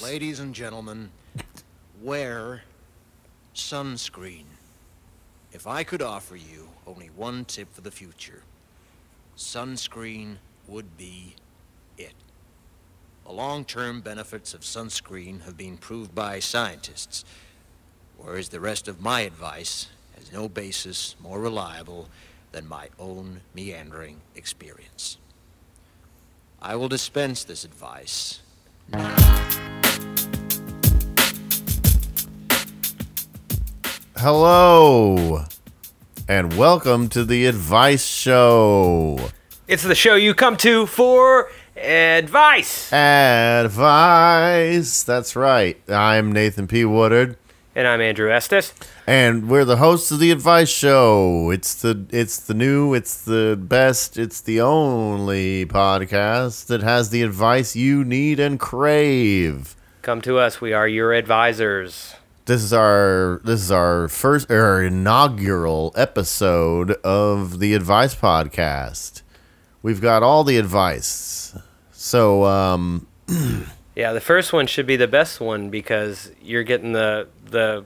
Ladies and gentlemen, wear sunscreen. If I could offer you only one tip for the future, sunscreen would be it. The long term benefits of sunscreen have been proved by scientists, whereas the rest of my advice has no basis more reliable than my own meandering experience. I will dispense this advice Hello, and welcome to the Advice Show. It's the show you come to for advice. Advice. That's right. I'm Nathan P. Woodard, And I'm Andrew Estes. and we're the hosts of the Advice Show. It's the it's the new, it's the best, it's the only podcast that has the advice you need and crave. Come to us. We are your advisors. This is our this is our first or inaugural episode of the Advice Podcast. We've got all the advice. So um Yeah, the first one should be the best one because you're getting the the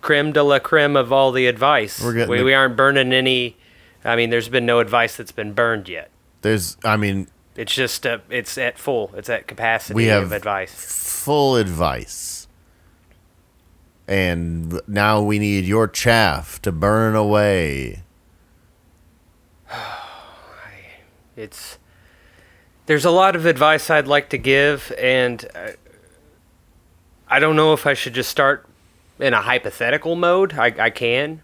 creme de la creme of all the advice. We, the- we aren't burning any. I mean, there's been no advice that's been burned yet. there's I mean It's just uh, it's at full. It's at capacity We have of advice. full advice. And now we need your chaff to burn away. It's there's a lot of advice I'd like to give, and uh, I don't know if I should just start in a hypothetical mode. I, I can,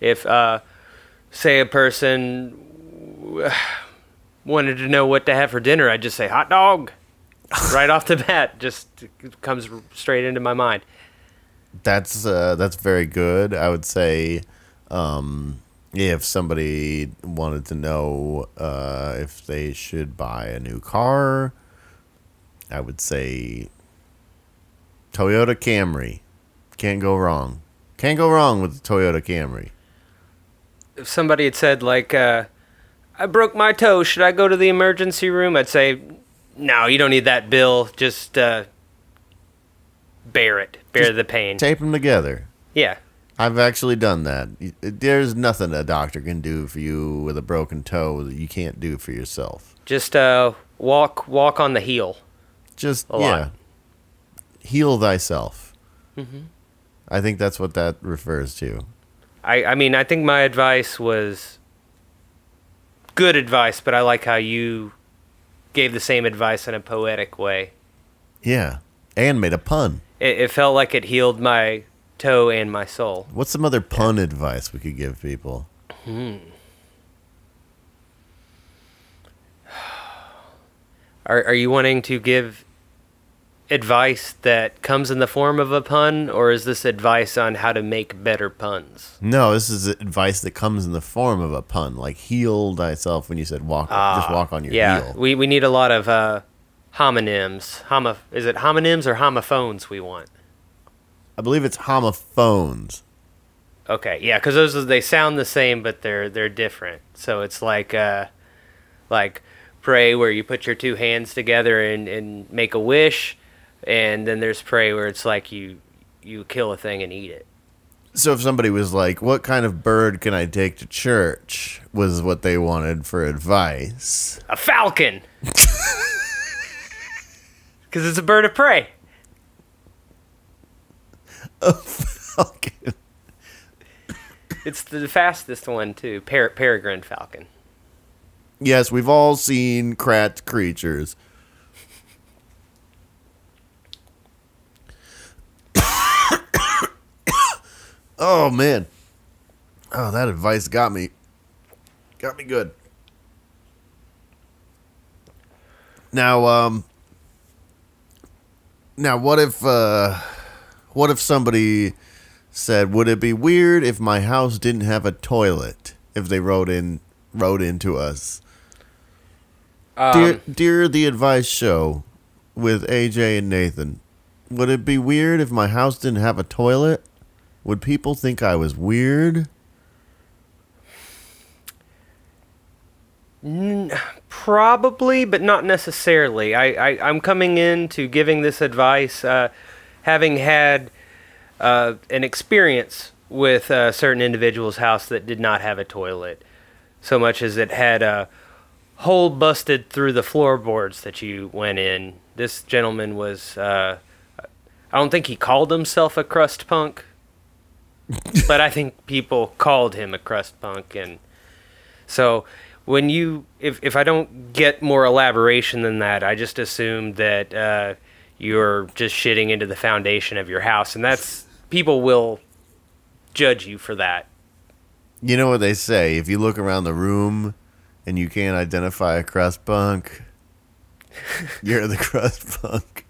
if uh, say a person wanted to know what to have for dinner, I'd just say hot dog right off the bat. Just comes straight into my mind. That's uh, that's very good. I would say um, if somebody wanted to know uh, if they should buy a new car, I would say Toyota Camry. Can't go wrong. Can't go wrong with the Toyota Camry. If somebody had said like, uh, "I broke my toe, should I go to the emergency room?" I'd say, "No, you don't need that bill. Just uh, bear it, bear Just the pain." Tape them together. yeah, I've actually done that. There's nothing a doctor can do for you with a broken toe that you can't do for yourself. just uh, walk walk on the heel. Just A yeah, lot. heal thyself. I think that's what that refers to. I I mean, I think my advice was good advice, but I like how you gave the same advice in a poetic way. Yeah, and made a pun. It, it felt like it healed my toe and my soul. What's some other pun advice we could give people? Are are you wanting to give advice that comes in the form of a pun, or is this advice on how to make better puns? No, this is advice that comes in the form of a pun, like heal thyself. When you said walk, just walk on your Ah, yeah, heel. we we need a lot of uh, homonyms. Homo, is it homonyms or homophones we want? I believe it's homophones. Okay, yeah, because those they sound the same, but they're they're different. So it's like uh, like pray where you put your two hands together and, and make a wish, and then there's pray where it's like you you kill a thing and eat it. So if somebody was like, "What kind of bird can I take to church?" was what they wanted for advice. A falcon, because it's a bird of prey. Okay. It's the fastest one too. Per- peregrine falcon. Yes, we've all seen Kratts' Creatures. oh man. Oh, that advice got me. Got me good. Now, um Now what if uh what if somebody said, "Would it be weird if my house didn't have a toilet?" If they wrote in wrote into us. dear, Um, dear the advice show with AJ and Nathan. Would it be weird if my house didn't have a toilet? Would people think I was weird? Probably, but not necessarily. I, I I'm coming into giving this advice, uh, having had uh, an experience with a certain individual's house that did not have a toilet, so much as it had a hole busted through the floorboards that you went in. This gentleman was. Uh, I don't think he called himself a crust punk, but I think people called him a crust punk, and so when you if if I don't get more elaboration than that, I just assume that uh, you're just shitting into the foundation of your house, and that's people will judge you for that. You know what they say? If you look around the room and you can't identify a crust punk, you're the crust punk.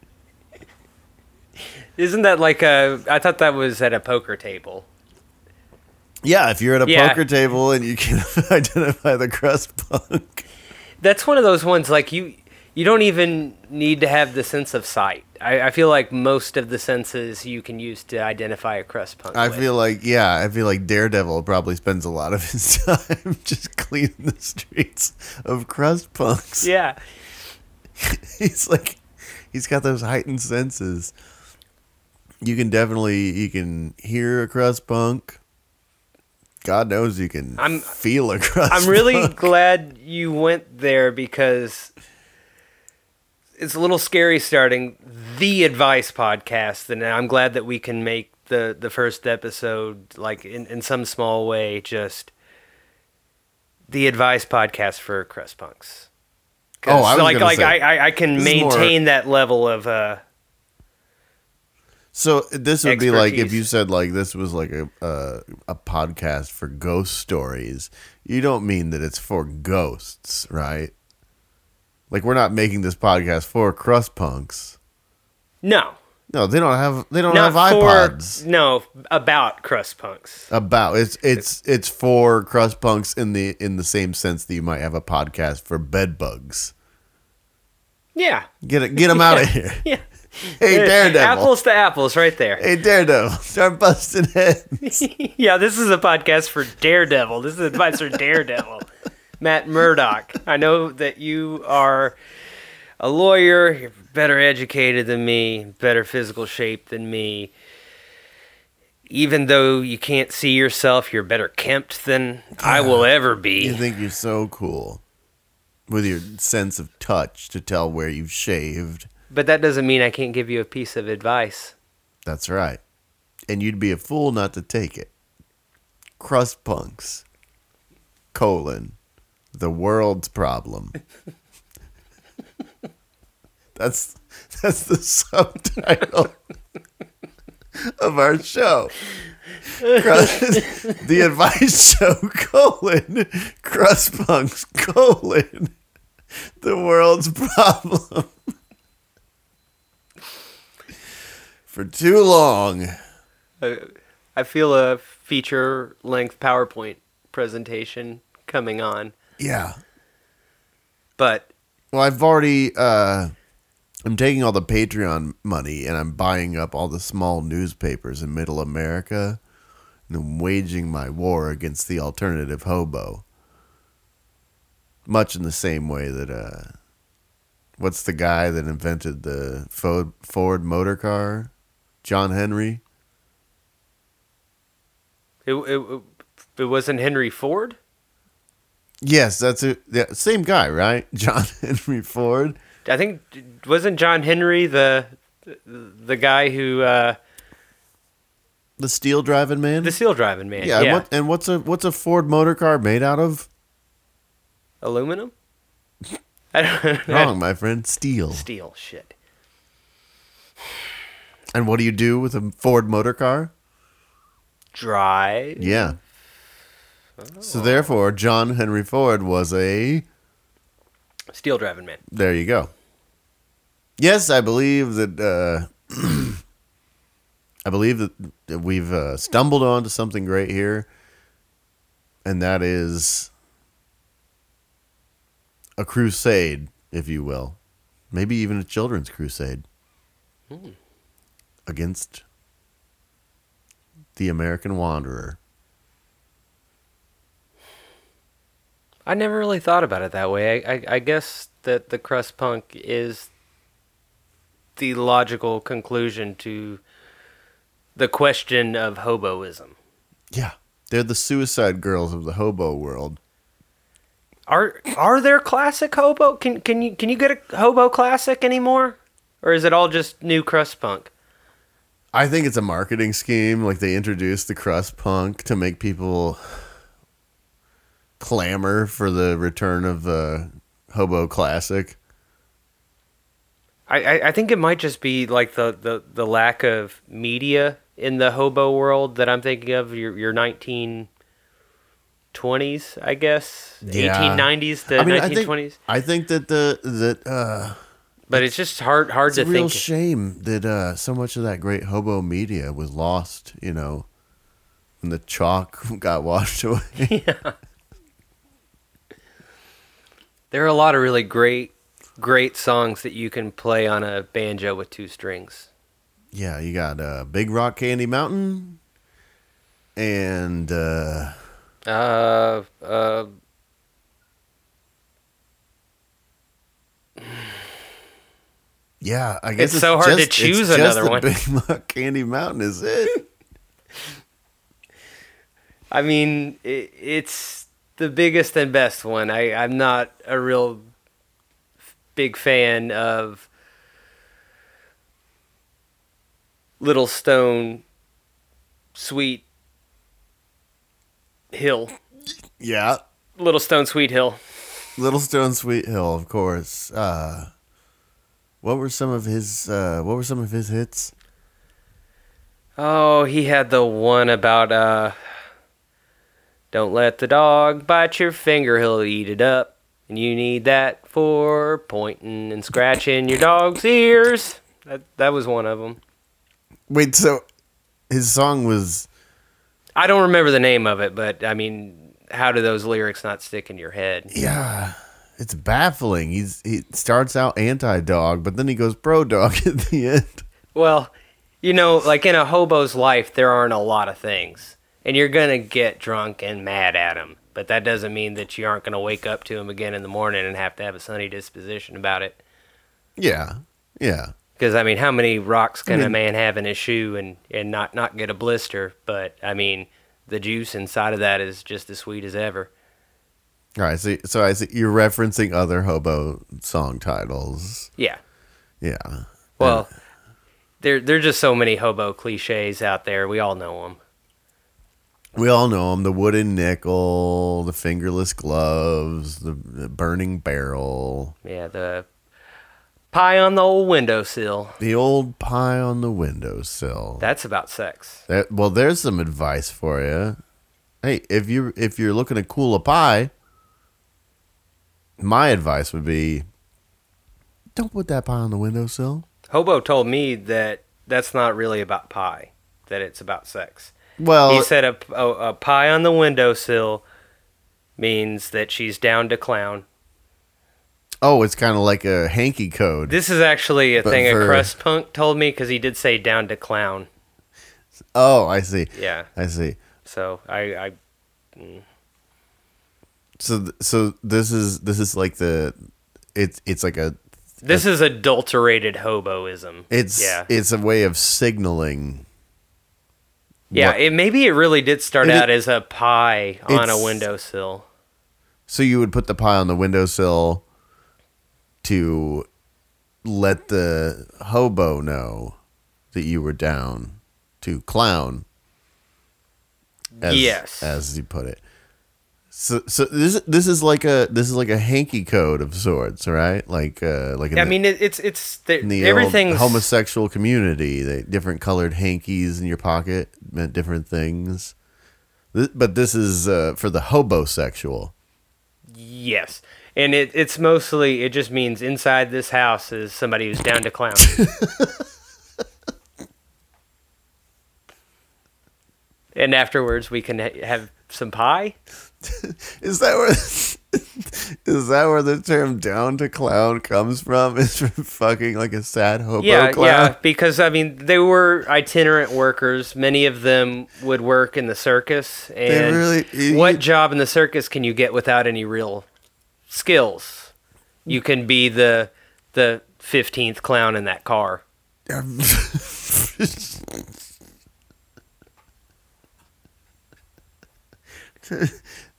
Isn't that like a? I thought that was at a poker table. Yeah, if you're at a Yeah. poker table and you can identify the crust punk. That's one of those ones like you. You don't even need to have the sense of sight. I, I feel like most of the senses you can use to identify a crust punk. I with. feel like yeah, I feel like Daredevil probably spends a lot of his time just cleaning the streets of crust punks. Yeah. he's like he's got those heightened senses. You can definitely you can hear a crust punk. God knows you can I'm- feel a crust. I'm really punk. glad you went there because it's a little scary starting the advice podcast, and I'm glad that we can make the the first episode like in, in some small way just the advice podcast for crust punks. Oh, I was like like say, I, I I can is more- maintain that level of uh So this would be like if you said like this was like a uh, a podcast for ghost stories. You don't mean that it's for ghosts, right? Like we're not making this podcast for crust punks. no No, they don't have they don't not have iPods. for no about crust punks. About it's it's it's for crust punks in the in the same sense that you might have a podcast for bed bugs. Yeah, Get it, get them out of here. yeah. Hey Daredevil. Apples to apples, right there. Hey Daredevil, start busting heads. yeah, this is a podcast for Daredevil. This is advice for Daredevil. Matt Murdock. I know that you are a lawyer. You're better educated than me, better physical shape than me. Even though you can't see yourself, you're better kempt than I will ah, ever be. You think you're so cool with your sense of touch to tell where you've shaved. But that doesn't mean I can't give you a piece of advice. That's right. And you'd be a fool not to take it. Crust punks. Colon. The world's problem. that's that's the subtitle of our show. Crust, the advice show colon crust punks colon the world's problem. For too long. I feel a feature length PowerPoint presentation coming on. Yeah. But Well, I've already uh I'm taking all the Patreon money and I'm buying up all the small newspapers in middle America and I'm waging my war against the alternative hobo. Much in the same way that uh what's the guy that invented the Ford, Ford motor car? John Henry? it, it, it wasn't Henry Ford? Yes, that's it. Yeah, same guy, right? John Henry Ford. I think wasn't John Henry the the guy who uh, The steel driving man? the steel driving man? yeah, and what and what's a what's a Ford motor car made out of? aluminum. I don't Wrong, my friend. Steel. Steel shit. And what do you do with a Ford motor car? Drive. Yeah. So therefore, John Henry Ford was a. Steel driving man. There you go. Yes, I believe that. Uh, I believe that we've uh, stumbled onto something great here, and that is a crusade, if you will, maybe even a children's crusade against the American wanderer. I never really thought about it that way. I, I, I guess that the crust punk is the logical conclusion to the question of hoboism. Yeah. They're the suicide girls of the hobo world. Are are there classic hobo? Can can you can you get a hobo classic anymore, or is it all just new crust punk? I think it's a marketing scheme. Like they introduced the crust punk to make people clamor for the return of uh, hobo classic. I, I, I think it might just be like the, the, the lack of media in the hobo world that I'm thinking of. Your your 1920s, I guess, Yeah. 1890s to I mean, I 1920s. think, I think that the that uh, but it's just hard hard to think. it's a real think. shame that uh, so much of that great hobo media was lost. You know, when the chalk got washed away. yeah. there are a lot of really great great songs that you can play on a banjo with two strings. yeah, you got uh, Big Rock Candy Mountain, and uh, Uh, uh, yeah, I guess It's so hard to just- it's choose another the one. Big Rock Candy Mountain is it? I mean, i it's the biggest and best one. I, I'm not a real big fan of Little Stone Sweet Hill. yeah, Little Stone Sweet Hill. Little Stone Sweet Hill, of course. Uh, what were some of his uh, What were some of his hits? Oh, he had the one about uh don't let the dog bite your finger, he'll eat it up. And you need that for pointing and scratching your dog's ears. That that was one of them. Wait, so his song was I don't remember the name of it, but I mean, how do those lyrics not stick in your head? yeah. It's baffling. He's he starts out anti dog, but then he goes pro dog at the end. Well, you know, like in a hobo's life, there aren't a lot of things. And you're going to get drunk and mad at him. But that doesn't mean that you aren't going to wake up to him again in the morning and have to have a sunny disposition about it. Yeah, yeah. Because, I mean, how many rocks can a mean- man have in his shoe and, and not, not get a blister? But, I mean, the juice inside of that is just as sweet as ever. All right, so so I see you're referencing other hobo song titles. Yeah. Yeah. Well, there, there are just so many hobo cliches out there. We all know them. We all know them: the wooden nickel, the fingerless gloves, the, the burning barrel, Yeah, the pie on the old windowsill. the old pie on the windowsill. That's about sex. That, well, there's some advice for you. Hey, if you if you're looking to cool a pie, my advice would be don't put that pie on the windowsill. Hobo told me that that's not really about pie, that it's about sex. Well, he said a, a, a pie on the windowsill means that she's down to clown. oh, it's kind of like a hanky code. This is actually a But thing for- a crust punk told me because he did say down to clown. oh, I see. Yeah. I see. So I, I mm. So th- so this is this is like the it's it's like a this is adulterated hoboism. it's yeah. it's a way of signaling. yeah, what- it, maybe it really did start It out as a pie on a windowsill. So you would put the pie on the windowsill to let the hobo know that you were down to clown. As, Yes. as you put it. So, so this this is like a this is like a hanky code of sorts, right? Like uh, like I the- mean, it, it's it's the, in the everything's old homosexual community, they different colored hankies in your pocket meant different things. Th- But this is uh, for the hobosexual. Yes. And it, it's mostly, it just means inside this house is somebody who's down to clown. and afterwards we can ha- have some pie. Is that where Is that where the term "down to clown" comes from? Is from fucking like a sad hobo yeah, clown? yeah, because I mean they were itinerant workers. Many of them would work in the circus, and really- you- what job in the circus can you get without any real skills? You can be the the fifteenth clown in that car.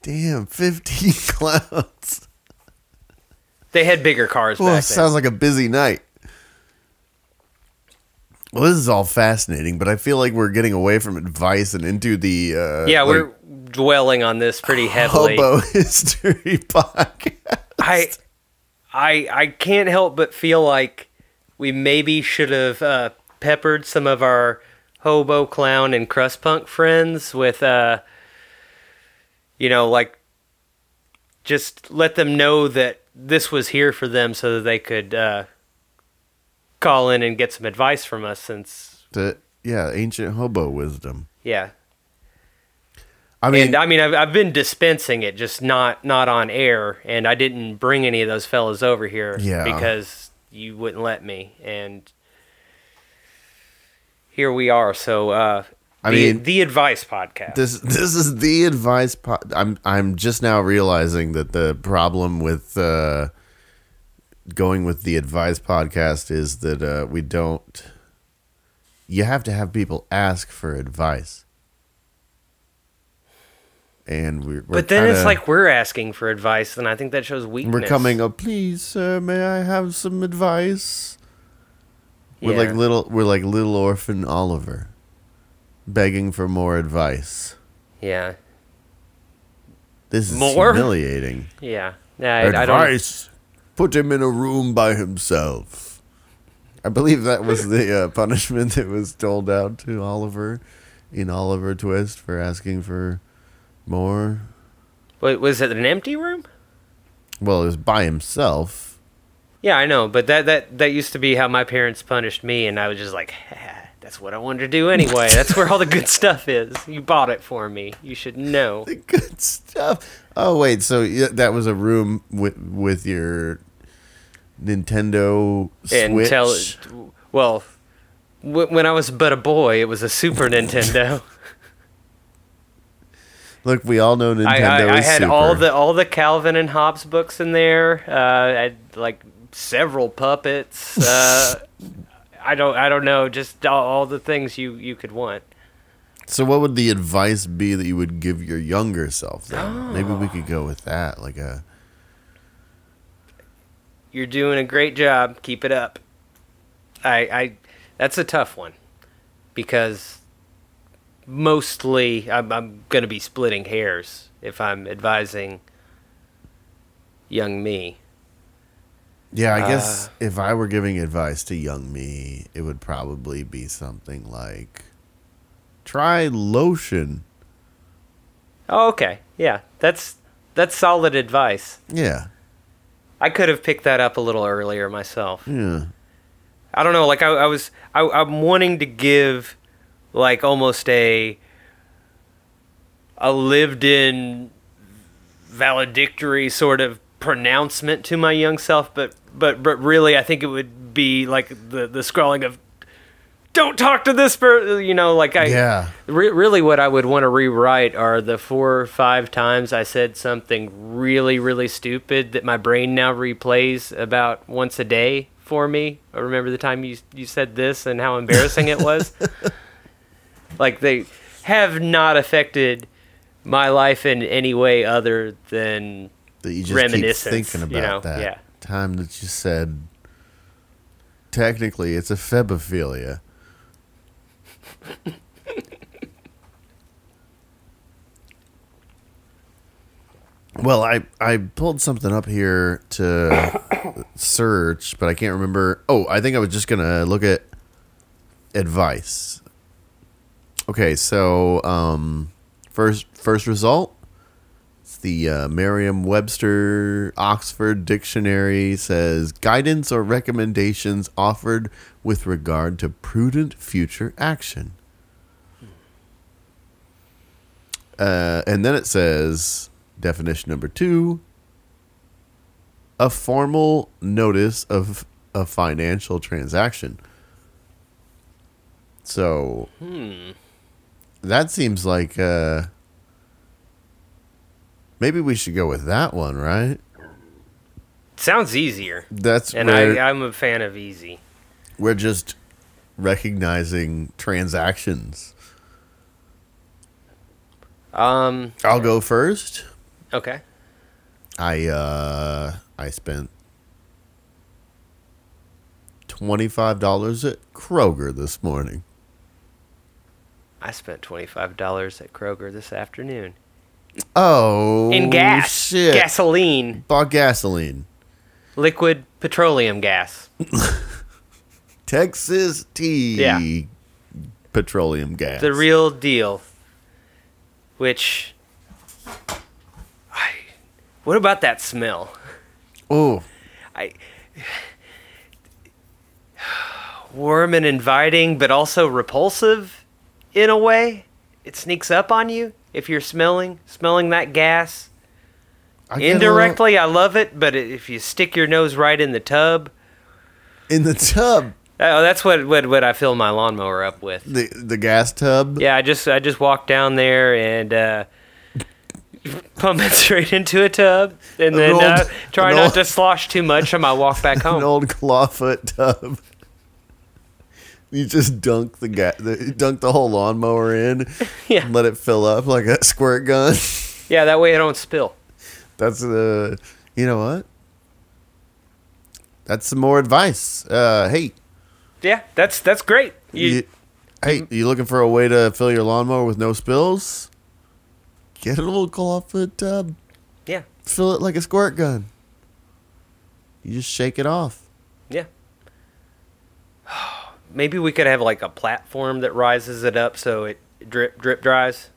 Damn, fifteen clowns. They had bigger cars Well, back it sounds like a busy night. Well, this is all fascinating, but I feel like we're getting away from advice and into the uh. Yeah, like, we're dwelling on this pretty heavily. hobo history podcast. I, I, I can't help but feel like we maybe should have uh, peppered some of our hobo clown and crust punk friends with, uh, you know, like just let them know that this was here for them so that they could uh, call in and get some advice from us. Since The, yeah, ancient hobo wisdom. yeah, I mean, and I mean, I've, I've been dispensing it, just not not on air, and I didn't bring any of those fellas over here Yeah. because you wouldn't let me, and here we are. So, uh, I the, mean, the advice podcast. this this is the advice. Po- I'm I'm just now realizing that the problem with uh, going with the advice podcast is that uh, we don't. You have to have people ask for advice, and we're, we're but then it's kinda- like we're asking for advice, and I think that shows weakness. we're coming up. Please, sir, may I have some advice? We're Yeah. like little. We're like little orphan Oliver, begging for more advice. Yeah, This is More? humiliating. yeah. Yeah, I, I don't. Advice. Put him in a room by himself. I believe that was the uh, punishment that was doled out to Oliver in Oliver Twist for asking for more. Wait, was it an empty room? Well, it was by himself. Yeah, I know, but that that that used to be how my parents punished me, and I was just like, that's what I wanted to do anyway. That's where all the good stuff is. You bought it for me. You should know. The good stuff. Oh wait, so that was a room with with your Nintendo Switch. tell, well, w- when I was but a boy, it was a Super Nintendo. Look, we all know Nintendo I, I, I had super. all the all the Calvin and Hobbes books in there. Uh, I had like several puppets. Uh, I don't I don't know, just all, all the things you you could want. So, what would the advice be that you would give your younger self? Then maybe we could go with that, like a You're doing a great job. Keep it up. I, I, that's a tough one because mostly I'm, I'm going to be splitting hairs if I'm advising young me. Yeah, I Uh, guess if I were giving advice to young me, it would probably be something like try lotion. Oh, okay. Yeah, that's that's solid advice. Yeah. I could have picked that up a little earlier myself. Yeah. I don't know. Like I, I was, I, I'm wanting to give, like almost a, a lived-in, valedictory sort of pronouncement to my young self, but but but really, I think it would be like the the scrawling of, "Don't talk to this person," you know, like I. Yeah. Re- really, what I would want to rewrite are the four or five times I said something really, really stupid that my brain now replays about once a day for me. I remember the time you you said this and how embarrassing it was. like they have not affected my life in any way other than That you just keep thinking you about know, that yeah. time that you said. Technically, it's a ephebophilia. well, I I pulled something up here to search, but I can't remember. Oh, I think I was just gonna look at advice. Okay, so um, first first result the uh, Merriam-Webster Oxford Dictionary says guidance or recommendations offered with regard to prudent future action. Uh, and then it says definition number two a formal notice of a financial transaction. So that seems like uh, maybe we should go with that one, right? Sounds easier, That's and where I, I'm a fan of easy. we're just recognizing transactions. Um. I'll go first. Okay. I uh I spent twenty five dollars at Kroger this morning. I spent twenty five dollars at Kroger this afternoon Oh, in gas, Shit, gasoline, bought gasoline. liquid petroleum gas. Texas tea. Yeah. Petroleum gas. the real deal. Which, I, what about that smell? Oh, I warm and inviting, but also repulsive in a way. It sneaks up on you if you're smelling smelling that gas. I Indirectly, I love it, but if you stick your nose right in the tub, in the tub, oh, that's what what, what I fill my lawnmower up with. the the gas tub. Yeah, I just I just walk down there and uh, pump it straight into a tub, and then old- uh, try not old- to slosh too much on my walk back home. An old clawfoot tub. You just dunk the, ga- the dunk the whole lawnmower in, Yeah. and let it fill up like a squirt gun. Yeah, that way it don't spill. That's uh, you know what? That's some more advice. Uh, hey, Yeah, that's that's great. You, you, hey, you looking for a way to fill your lawnmower with no spills? Get a little clawfoot tub. yeah, Fill it like a squirt gun. You just shake it off. yeah. Maybe we could have like a platform that rises it up so it drip drip dries.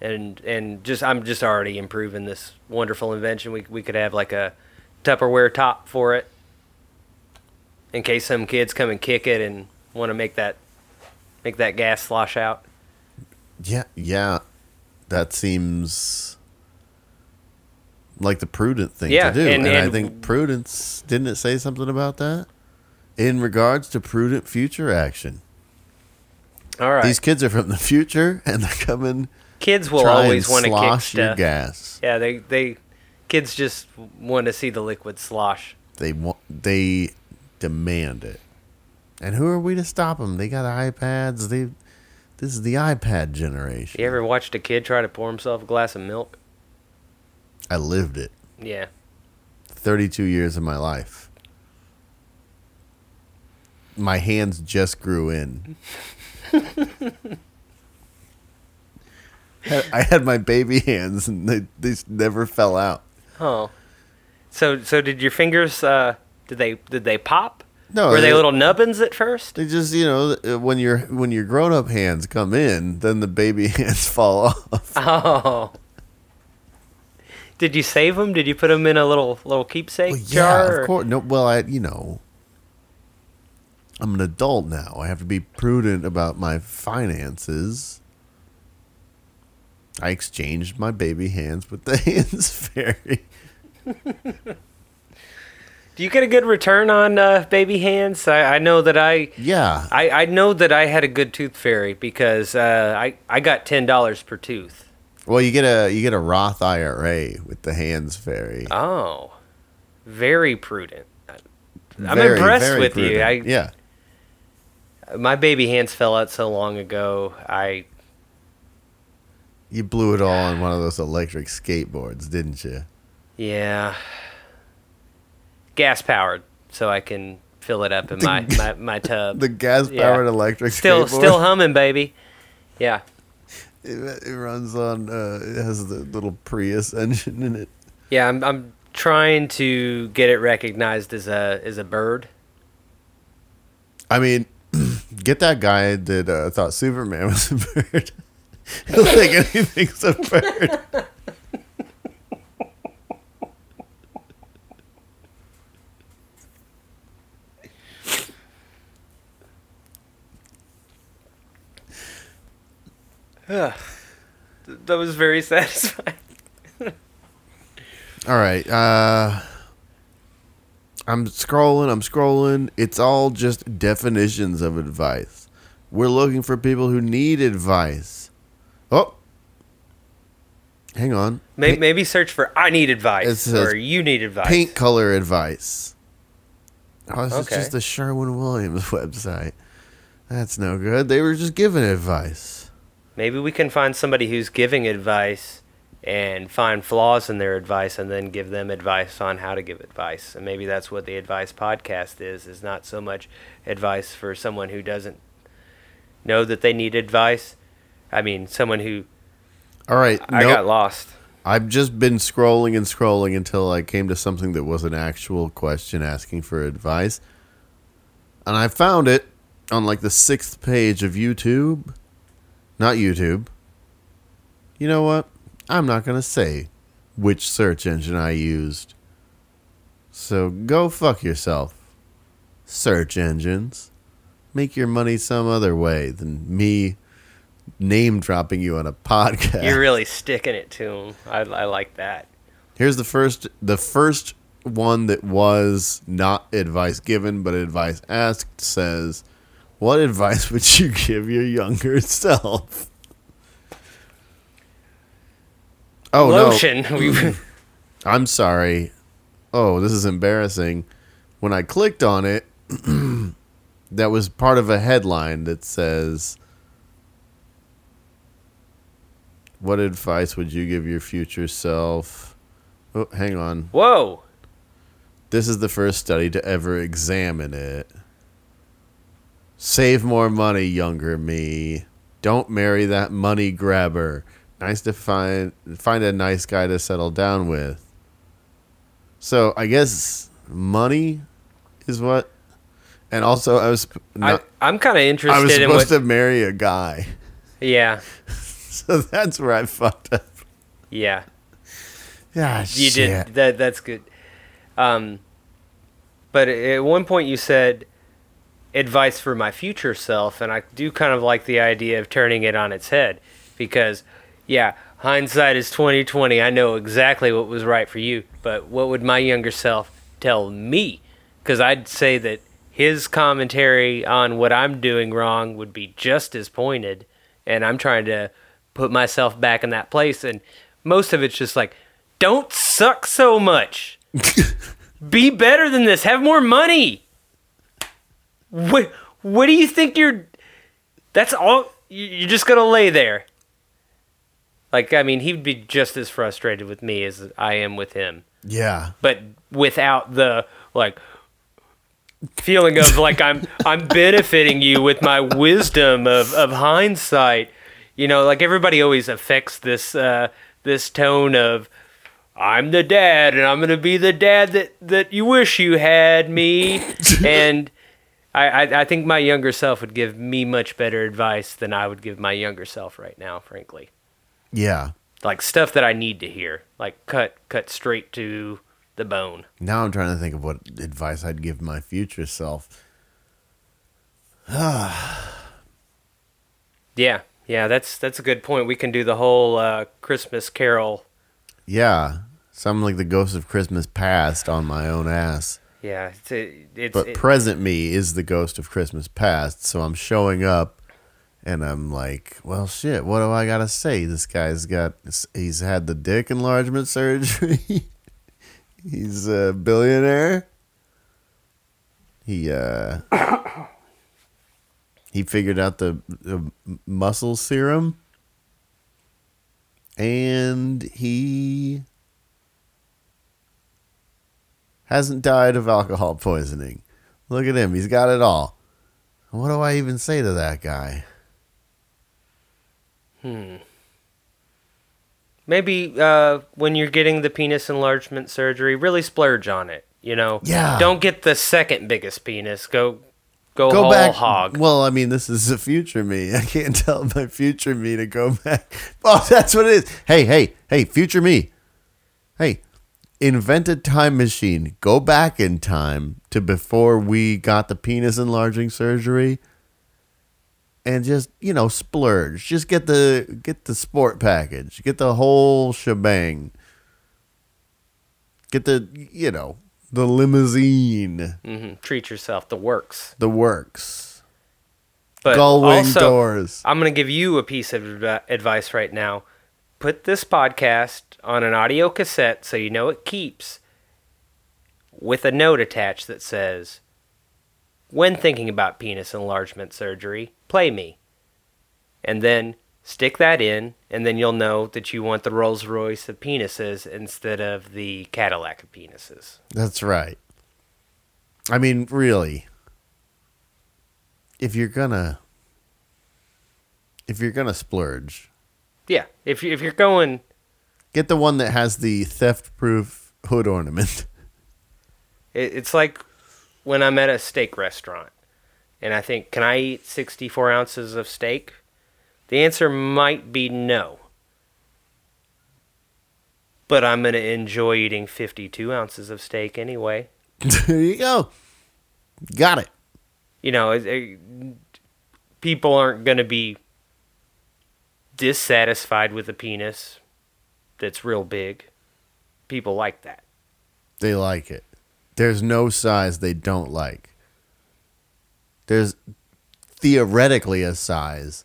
And and just I'm just already improving this wonderful invention. We we could have like a Tupperware top for it. In case some kids come and kick it and want to make that make that gas slosh out. Yeah, yeah. That seems like the prudent thing Yeah, to do. and- And, I think prudence didn't it say something about that? In regards to prudent future action. All right. These kids are from the future and they're coming kids will always want to kick slosh your gas. Yeah, they they kids just want to see the liquid slosh. They want they demand it. And who are we to stop them? They got iPads. They this is the iPad generation. You ever watched a kid try to pour himself a glass of milk? I lived it. Yeah. 32 years of my life. My hands just grew in. I had my baby hands and they, they never fell out. Oh. So so did your fingers uh did they did they pop? No, Were they they- little nubbins at first? They just, you know, uh, when your when your grown up hands come in, then the baby hands fall off. Oh. Did you save them? Did you put them in a little little keepsake Well, jar? yeah, or- of course. No, well, I, you know, I'm an adult now. I have to be prudent about my finances. I exchanged my baby hands with the hands fairy. Do you get a good return on uh, baby hands? I, I know that I, Yeah, I I know that I had a good tooth fairy because uh, I I got ten dollars per tooth. well, you get a you get a Roth IRA with the hands fairy. Oh, very prudent. I'm Very, impressed very with you. I, yeah, My baby hands fell out so long ago. I you blew it all on one of those electric skateboards, didn't you? yeah, gas powered, so I can fill it up in my, my, my tub. The gas powered Yeah. electric still skateboard. still humming, baby. Yeah. It, it runs on. Uh, it has the little Prius engine in it. Yeah, I'm I'm trying to get it recognized as a as a bird. I mean, get that guy that uh, thought Superman was a bird. He'll think anything's a bird. That was very satisfying. All right. Uh, I'm scrolling. I'm scrolling. It's all just definitions of advice. We're looking for people who need advice. Oh, hang on. Maybe, maybe search for "I need advice" or "You need advice." Paint color advice. Oh, this Okay. is just the Sherwin Williams website. That's no good. They were just giving advice. Maybe we can find somebody who's giving advice and find flaws in their advice and then give them advice on how to give advice. And maybe that's what the advice podcast is, is not so much advice for someone who doesn't know that they need advice. I mean, someone who All right. I nope. got lost. I've just been scrolling and scrolling until I came to something that was an actual question asking for advice. And I found it on like the sixth page of YouTube. Not YouTube. You know what? I'm not going to say which search engine I used. So go fuck yourself. Search engines. Make your money some other way than me name dropping you on a podcast. You're really sticking it to them. I, I like that. Here's the first the first one that was not advice given but advice asked says, "What advice would you give your younger self?" Oh Lotion. no. We- mm. I'm sorry. Oh, this is embarrassing. When I clicked on it, that was part of a headline that says What advice would you give your future self? Oh, hang on. Whoa. This is the first study to ever examine it. Save more money, younger me. Don't marry that money grabber. Nice to find find a nice guy to settle down with. So I guess money is what. And also, I was not, I, I'm kind of interested. I, was in supposed what. to marry a guy. Yeah. So that's where I fucked up. Yeah. Yeah, You shit. did that. That's good. Um, but at one point you said advice for my future self, and I do kind of like the idea of turning it on its head because, yeah, hindsight is twenty twenty. I know exactly what was right for you, but what would my younger self tell me? Because I'd say that his commentary on what I'm doing wrong would be just as pointed, and I'm trying to put myself back in that place, and most of it's just like, don't suck so much. Be better than this. Have more money. What what do you think you're That's all you- you're just going to lay there. Like I mean, he'd be just as frustrated with me as I am with him. yeah. But without the like feeling of like I'm I'm benefiting you with my wisdom of, of hindsight. You know, like everybody always affects this uh, this tone of I'm the dad and I'm gonna be the dad that, that you wish you had me and I, I, I think my younger self would give me much better advice than I would give my younger self right now, frankly. Yeah. Like stuff that I need to hear. Like cut cut straight to the bone. Now I'm trying to think of what advice I'd give my future self. Yeah, yeah, that's that's a good point. We can do the whole uh, Christmas Carol. Yeah. Something like the ghost of Christmas past on my own ass. Yeah, it's it, it's But it- present me is the ghost of Christmas past. So I'm showing up and I'm like, well, shit, what do I got to say? This guy's got, he's had the dick enlargement surgery. he's a billionaire. He, uh, he figured out the, the muscle serum. And he hasn't died of alcohol poisoning. Look at him. He's got it all. What do I even say to that guy? Maybe uh, when you're getting the penis enlargement surgery, really splurge on it. You know, Yeah. Don't get the second biggest penis. Go go, Go whole back. hog. Well, I mean, this is the future me. I can't tell my future me to go back. Oh, that's what it is. Hey, hey, hey, future me. Hey, invent a time machine. Go back in time to before we got the penis enlarging surgery. And just you know splurge. Just get the get the sport package. Get the whole shebang. Get the you know the limousine, hmm Treat yourself. The works. the works, But gull wing also, doors. I'm going to give you a piece of advice right now. Put this podcast on an audio cassette so you know it keeps with a note attached that says, When thinking about penis enlargement surgery, play me. And then stick that in, and then you'll know that you want the Rolls Royce of penises instead of the Cadillac of penises. That's right. I mean, really, if you're gonna, if you're gonna splurge, Yeah, if, you, if you're going get the one that has the theft-proof hood ornament. It, it's like when I'm at a steak restaurant and I think, can I eat 64 ounces of steak? The answer might be no. But I'm going to enjoy eating 52 ounces of steak anyway. there you go. Got it. You know, it, it- people aren't going to be dissatisfied with a penis that's real big. People like that. They like it. There's no size they don't like. There's theoretically a size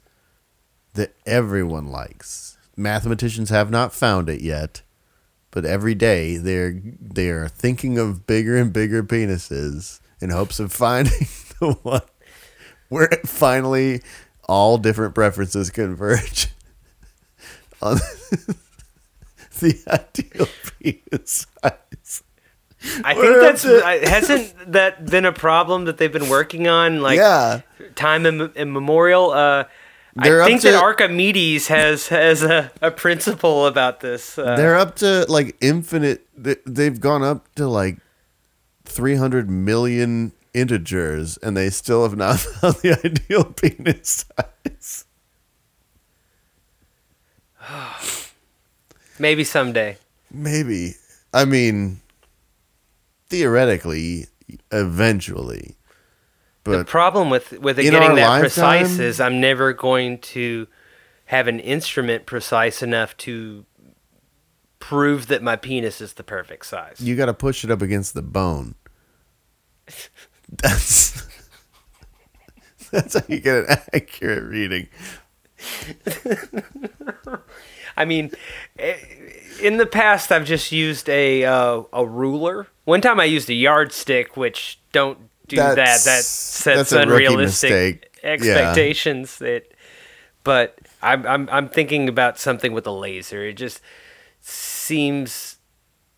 that everyone likes. Mathematicians have not found it yet, but every day they're they are thinking of bigger and bigger penises in hopes of finding the one where finally all different preferences converge on the ideal penis size. I We're think that's to- I- hasn't that been a problem that they've been working on like yeah. time im- immemorial. Uh, They're I think to- that Archimedes has has a, a principle about this. Uh, They're up to like infinite. they- They've gone up to like 300 million integers, and they still have not found the ideal penis size. maybe someday. Maybe. I mean, theoretically, eventually. But the problem with with it getting that precise is I'm never going to have an instrument precise enough to prove that my penis is the perfect size. you got to push it up against the bone. That's that's how you get an accurate reading. I mean, eh, in the past, I've just used a uh, a ruler. One time, I used a yardstick, which don't do that. That sets that's unrealistic mistake. Yeah. expectations. That, but I'm I'm I'm thinking about something with a laser. It just seems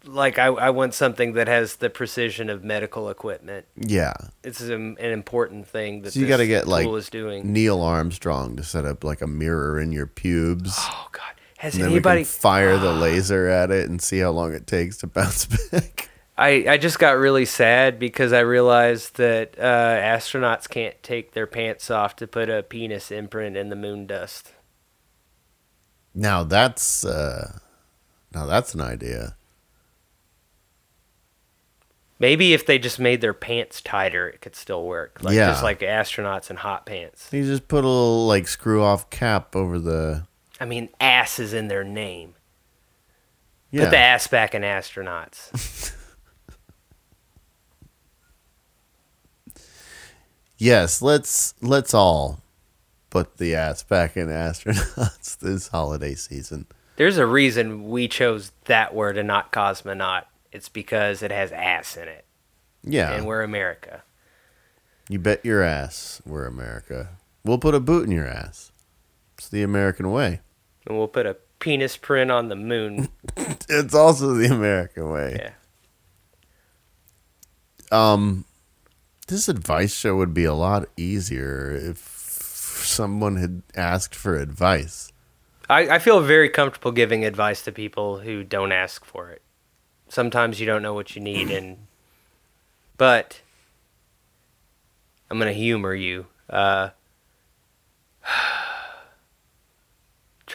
like I, I want something that has the precision of medical equipment. Yeah. It's an, an important thing that So you got to get like is doing. Neil Armstrong to set up like a mirror in your pubes. Oh God, has and anybody? fire the laser at it and see how long it takes to bounce back. I, I just got really sad because I realized that uh, astronauts can't take their pants off to put a penis imprint in the moon dust. Now that's uh now that's an idea. Maybe if they just made their pants tighter, it could still work. Like Yeah. just like astronauts in hot pants. You just put a little like screw off cap over the I mean, ass is in their name. yeah. Put the ass back in astronauts. Yes, let's let's all put the ass back in astronauts this holiday season. There's a reason we chose that word and not cosmonaut. It's because it has ass in it, Yeah. and we're America. You bet your ass we're America. We'll put a boot in your ass. It's the American way. And we'll put a penis print on the moon. It's also the American way. Yeah. Um this advice show would be a lot easier if someone had asked for advice. I, I feel very comfortable giving advice to people who don't ask for it. Sometimes you don't know what you need, and but I'm gonna humor you. Uh,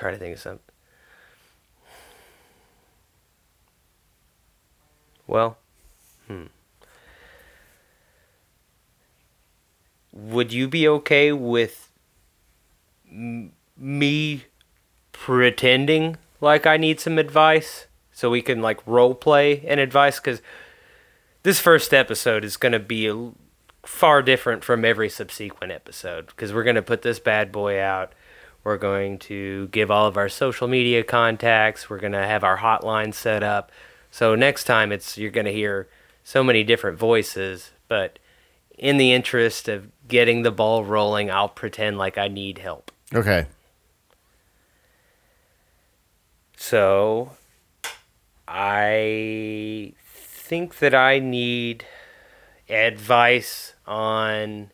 try to think of something. Well, hmm. Would you be okay with m- me pretending like I need some advice so we can like role play and advice because this first episode is going to be far different from every subsequent episode because we're going to put this bad boy out. We're going to give all of our social media contacts. We're going to have our hotline set up. So next time it's you're going to hear so many different voices, but in the interest of getting the ball rolling, I'll pretend like I need help. Okay. So I think that I need advice on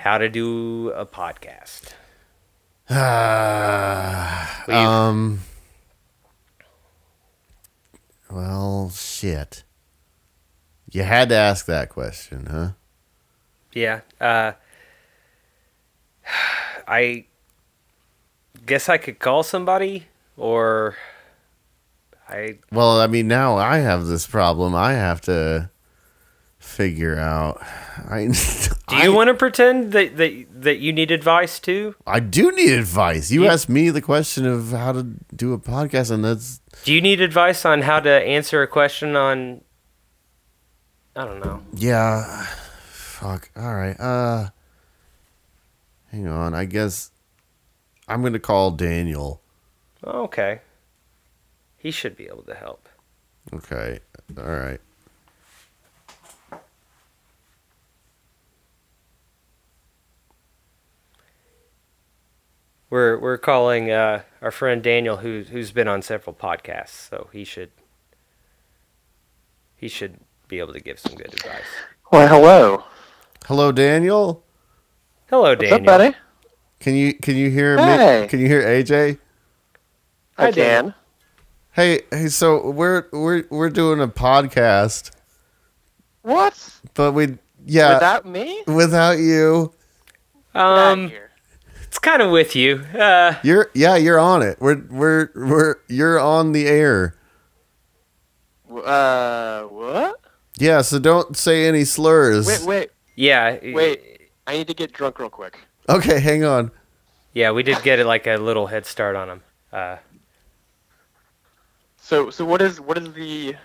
how to do a podcast. We've- um. Well, shit. You had to ask that question, huh? Yeah. Uh, I guess I could call somebody, or I. Well, I mean, now I have this problem. I have to figure out. I Do you want to pretend that, that that you need advice too? I do need advice. You Yeah. asked me the question of how to do a podcast, and that's Do you need advice on how to answer a question on? I don't know. yeah. Fuck. All right. Uh, hang on. I guess I'm gonna call Daniel. Okay. He should be able to help. Okay. All right. We're we're calling uh, our friend Daniel, who who's been on several podcasts, so he should he should be able to give some good advice. Why, hello. Hello, Daniel. Hello, What's Daniel. up, buddy? Can you can you hear me? Can you hear AJ? I Hi, Dan. can. Hey, hey. So we're we're we're doing a podcast, What? but we yeah Without me? without you. Get outta Um, here. It's kind of with you. Uh, You're yeah, you're on it. We're we're we're you're on the air. Uh, what? Yeah, so don't say any slurs. Wait, wait, yeah, wait. I need to get drunk real quick. Okay, hang on. yeah. We did get like a little head start on him. Uh, So, so what is what is the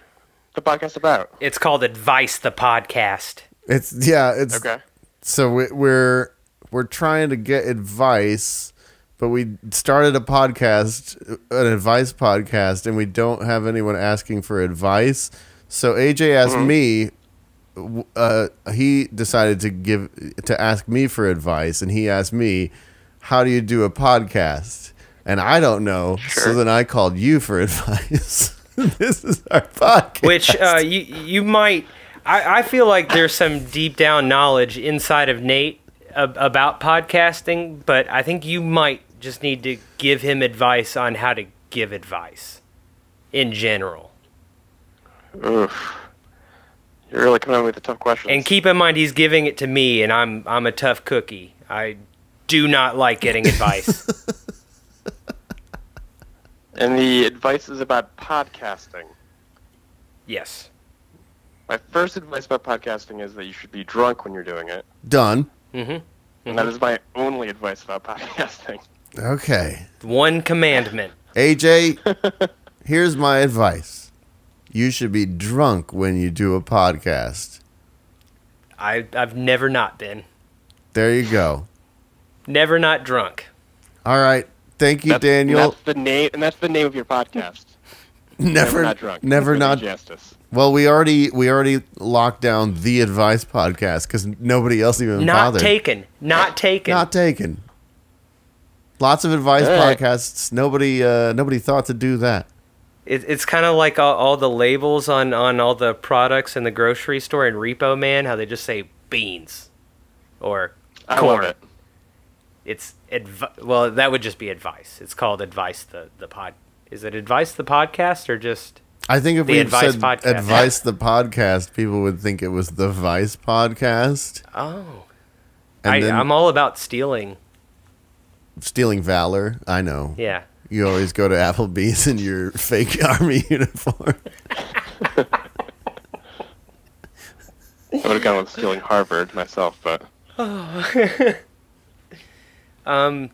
the podcast about? it's called Advice the Podcast. It's yeah, it's Okay. so we, we're we're trying to get advice, but we started a podcast, an advice podcast, and we don't have anyone asking for advice. So AJ asked me. Uh, he decided to give to ask me for advice, and he asked me, "How do you do a podcast?" And I don't know, so then I called you for advice. this is our podcast. which uh, you you might. I, I feel like there's some deep down knowledge inside of Nate ab- about podcasting, but I think you might just need to give him advice on how to give advice in general. Oof. You're really coming up with the tough questions. And keep in mind he's giving it to me, and I'm I'm a tough cookie. I do not like getting advice. And the advice is about podcasting. yes. My first advice about podcasting is that you should be drunk when you're doing it. done. Hmm And that is my only advice about podcasting. Okay. One commandment. AJ, here's my advice. You should be drunk when you do a podcast. I I've never not been. There you go. Never not drunk. All right. Thank you, That's, Daniel. That's the name, and that's the name of your podcast. Never, not drunk. Never With not. Justice. Well, we already we already locked down the advice podcast because nobody else even Not bothered. taken. Not taken. Not taken. Lots of advice All right. podcasts. Nobody uh, nobody thought to do that. It, it's kind of like all, all the labels on, on all the products in the grocery store and Repo Man, how they just say beans or I corn. love it. It's advi- well, that would just be advice. It's called advice the the pod. Is it advice the podcast or just? I think if The we Advice said Podcast. advice the podcast, people would think it was the Vice podcast. Oh, And I, then I'm all about stealing. stealing valor. I know. Yeah, You always go to Applebee's in your fake army uniform. I would have gone with stealing Harvard myself, but Oh. um,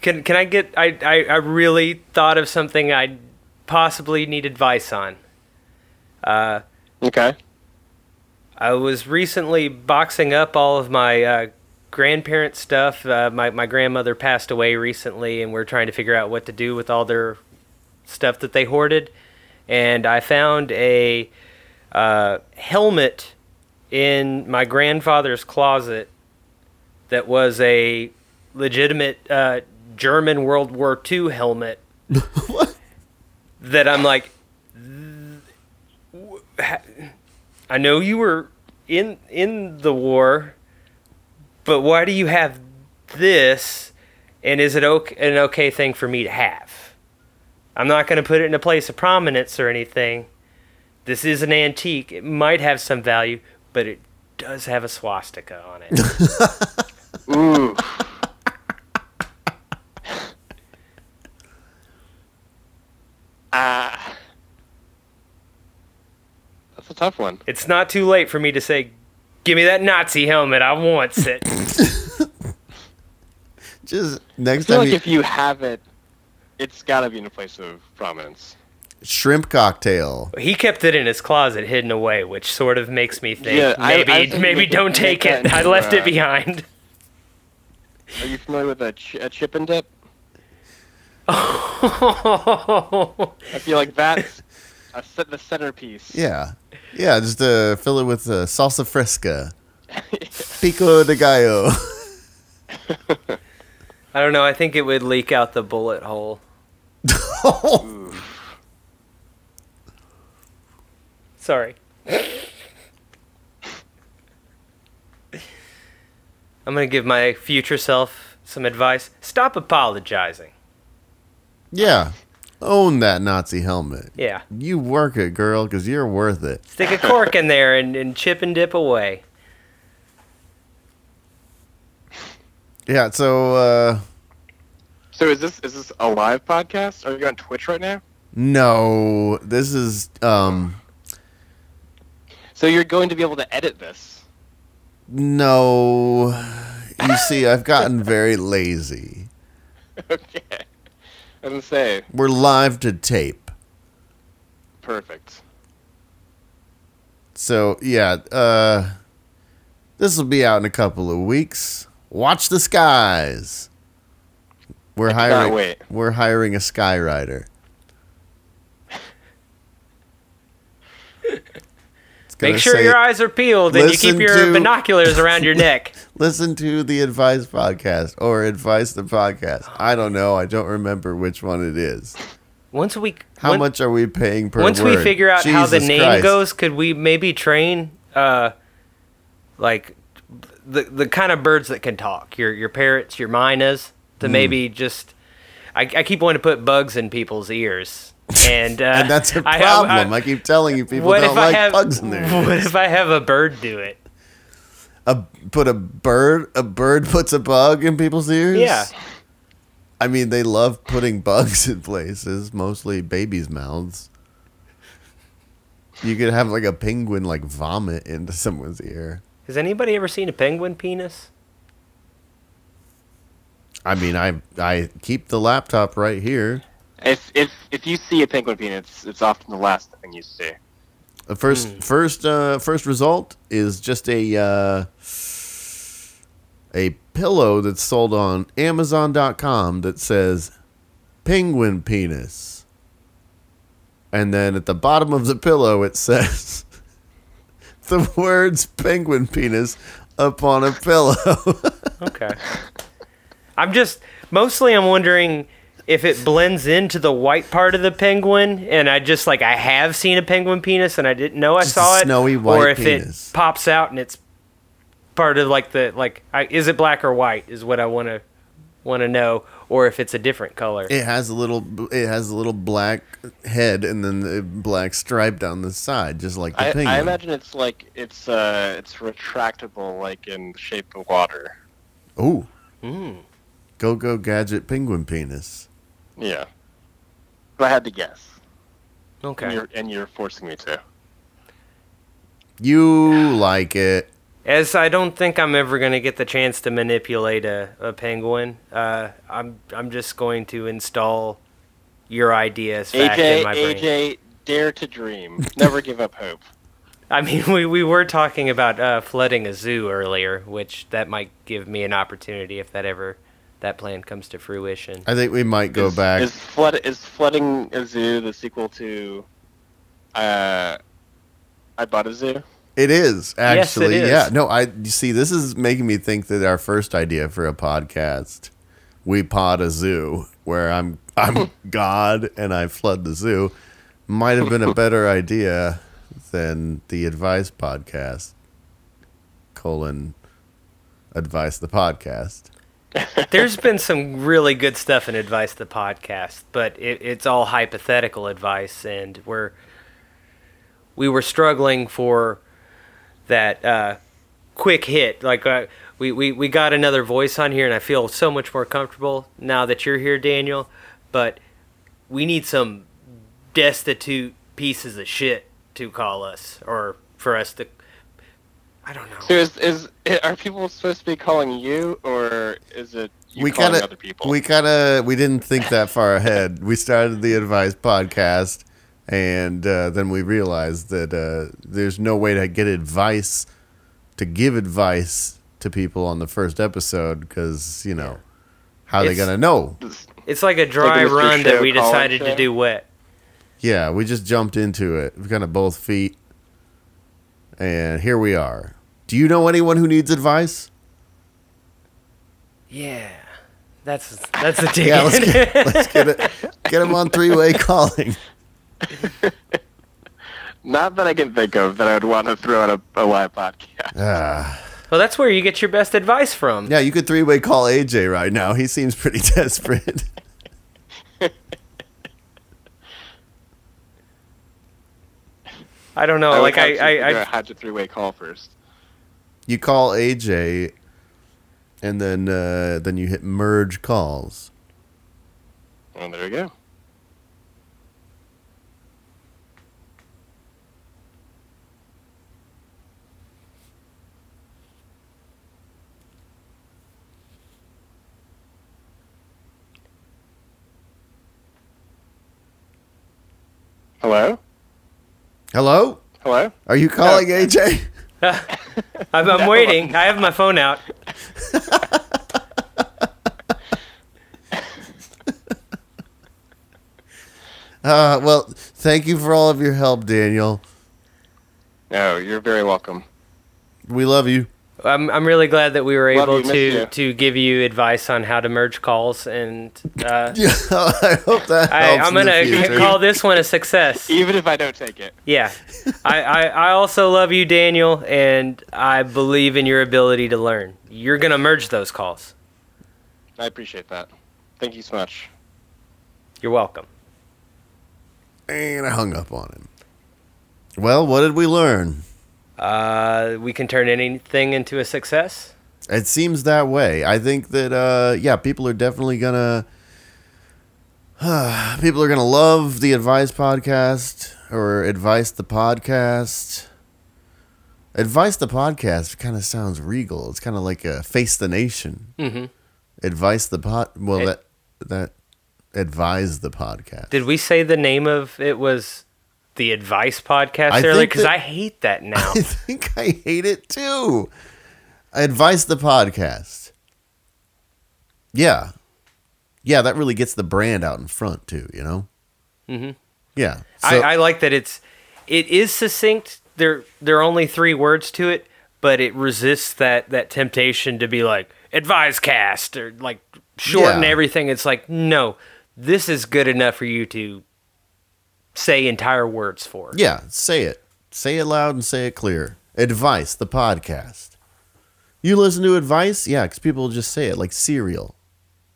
Can can I get? I, I I really thought of something I possibly need advice on. Uh, Okay. I was recently boxing up all of my uh, grandparent stuff. Uh, my my grandmother passed away recently, and we're trying to figure out what to do with all their stuff that they hoarded. And I found a uh, helmet in my grandfather's closet that was a legitimate uh, German World War II helmet. What? That I'm like, I know you were in in the war, but why do you have this? And is it okay, an okay thing for me to have? I'm not going to put it in a place of prominence or anything. This is an antique. It might have some value, but it does have a swastika on it. Ooh. Ah. That's a tough one. it's not too late for me to say, "Give me that Nazi helmet. I want it." Just I next feel time like you if you have it, it's got to be in a place of prominence. shrimp cocktail. he kept it in his closet, hidden away, which sort of makes me think Yeah, I- I maybe was thinking maybe could don't make take that it. I left it uh, behind. Are you familiar with a, ch- a chip and dip? I feel like that's a, the centerpiece. Yeah, yeah. Just uh, fill it with uh, salsa fresca, pico de gallo. I don't know. I think it would leak out the bullet hole. Sorry. I'm gonna give my future self some advice. Stop apologizing. Yeah, own that Nazi helmet. Yeah. You work it, girl, because you're worth it. Stick a cork in there and, and chip and dip away. Yeah. So uh, So is this is this a live podcast? Are you on Twitch right now? no, this is um So you're going to be able to edit this. no. You see, I've gotten very lazy. okay. I was gonna say We're live to tape. perfect. So yeah, uh this will be out in a couple of weeks. Watch the skies. We're cannot hiring wait. we're hiring a skywriter. Make sure say, your eyes are peeled and you keep your to- binoculars around your neck. listen to the advice podcast or advice the podcast. I don't know. I don't remember which one it is. Once we How when- much are we paying per once we figure out how the name Christ. goes, could we maybe train uh like the the kind of birds that can talk? Your your parrots, your mynas, to Hmm. maybe just I, I keep wanting to put bugs in people's ears. And, uh, and that's a problem. I, I- keep telling you people don't like have bugs in there. What if I have a bird do it? a put a bird a bird puts a bug in people's ears Yeah. i mean they love putting bugs in places mostly babies mouths you could have like a penguin like vomit into someone's ear Has anybody ever seen a penguin penis? i mean i i keep the laptop right here If if if you see a penguin penis, it's, it's often the last thing you see. the first Hmm. first uh first result is just a uh a pillow that's sold on amazon.com that says penguin penis and then at the bottom of the pillow it says the words penguin penis upon a pillow Okay. I'm just mostly I'm wondering if it blends into the white part of the penguin and I just like I have seen a penguin penis and I didn't know I Just a saw it snowy or if penis. it pops out and it's part of like the like I, is it black or white is what I want to want to know or if it's a different color. it has a little it has a little black head and then the black stripe down the side just like the I, penguin I imagine it's like it's uh it's retractable, like in the shape of water. Ooh. Mm. Go go gadget penguin penis. Yeah. But I had to guess, and Okay. you're and you're forcing me to. You like it. As I don't think I'm ever going to get the chance to manipulate a, a penguin, uh, I'm I'm just going to install your ideas. as fact in AJ, brain. AJ, dare to dream. Never give up hope. I mean, we, we were talking about uh, flooding a zoo earlier, which that might give me an opportunity if that ever that plan comes to fruition. I think we might go is, back. Is flood is flooding a zoo the sequel to uh, I bought a zoo? It is Yes, it actually. Yeah. No, I you see. This is making me think that our first idea for a podcast, we pod a zoo, where I'm I'm God and I flood the zoo, might have been a better idea than the advice podcast. Colon, advice the podcast. There's been some really good stuff in Advice the Podcast, but it, it's all hypothetical advice, and we're we were struggling for that uh, quick hit. Like uh, we, we we got another voice on here, and I feel so much more comfortable now that you're here, Daniel. But we need some destitute pieces of shit to call us, or for us to. I don't know. So is is are people supposed to be calling you, or is it you we calling kind other of people? we kind of we didn't think that far ahead. We started the advice podcast, and uh, then we realized that uh, there's no way to get advice to give advice to people on the first episode because you know how they It's- gonna know. It's like a dry Mr. run that we call-in decided to do wet. Yeah, we just jumped into it. We kind of both feet, and here we are. Do you know anyone who needs advice? Yeah, that's that's a dig. Yeah, let's get, let's get it. Get them on three way calling. Not that I can think of that I would want to throw on a, a live podcast. Ah. well, that's where you get your best advice from. Yeah, you could three way call AJ right now. He seems pretty desperate. I don't know. I like I, I, figure I out how to three-way call first. You call AJ, and then uh, then you hit merge calls. Well, there we go. Hello? Hello, Hello? are you calling AJ? I'm, I'm waiting. I have my phone out. Uh, well, thank you for all of your help, Daniel. No, you're very welcome. We love you. I'm I'm really glad that we were Love able you, to to give you advice on how to merge calls, and uh, Yeah, I hope that I, helps. I'm gonna future. call this one a success. Even if I don't take it. Yeah, I, I I also love you, Daniel, and I believe in your ability to learn. You're gonna merge those calls. I appreciate that. Thank you so much. You're welcome. And I hung up on him. Well, what did we learn? Uh, we can turn anything into a success. It seems that way. I think that uh, yeah, people are definitely gonna uh, people are gonna love the advice podcast or advice the podcast. Advice the podcast kind of sounds regal. It's kind of like a face the nation. Mm-hmm. Advice the pod. Well, Eh. that that advise the podcast. Did we say the name of it was the Advice Podcast I earlier? Because I hate that now. I think I hate it too. Advice the podcast. Yeah. Yeah, that really gets the brand out in front too, you know? Mm-hmm. Yeah. I, I like that it's it is succinct. There there are only three words to it, but it resists that that temptation to be like advise cast or like shorten Yeah. everything. It's like no, this is good enough for you to say entire words for. yeah, say it. Say it loud and say it clear. Advice, the podcast. You listen to advice? Yeah, because people just say it like cereal.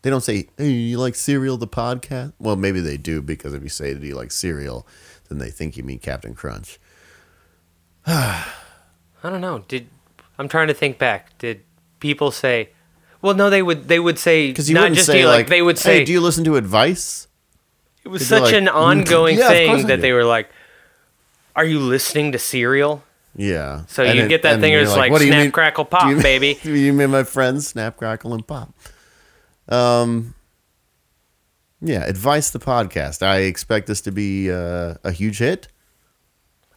They don't say, hey, you like cereal, the podcast? Well, maybe they do because if you say, do you like cereal, then they think you mean Captain Crunch. I don't know. Did I'm trying to think back. Did people say? Well, no, they would. They would say Because you not just say you, like, like, they would hey, say do you listen to advice? It was such like, an "Mm, ongoing yeah, thing that they were like, "Are you listening to Serial?" Yeah. So And you it- get that thing, it's like, "What do snap, mean- crackle, pop, you baby. You mean my friends snap, crackle, and pop? Um. Yeah, advice the podcast. I expect this to be uh, a huge hit.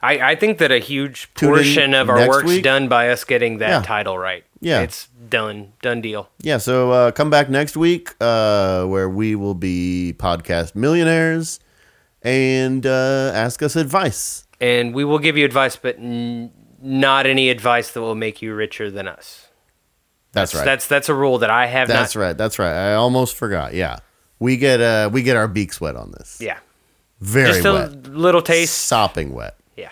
I, I think that a huge portion of our work's week. done by us getting that Yeah. title right. Yeah. It's done. Done deal. Yeah, so uh, come back next week uh, where we will be podcast millionaires and uh, ask us advice. And we will give you advice, but n- not any advice that will make you richer than us. That's, right. That's that's a rule that I have That's not. right. That's right. I almost forgot. Yeah, we get uh, we get our beaks wet on this. Yeah. very Just a wet, little taste. sopping wet. Yeah.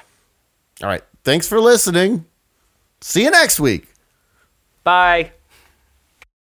All right. Thanks for listening. See you next week. Bye.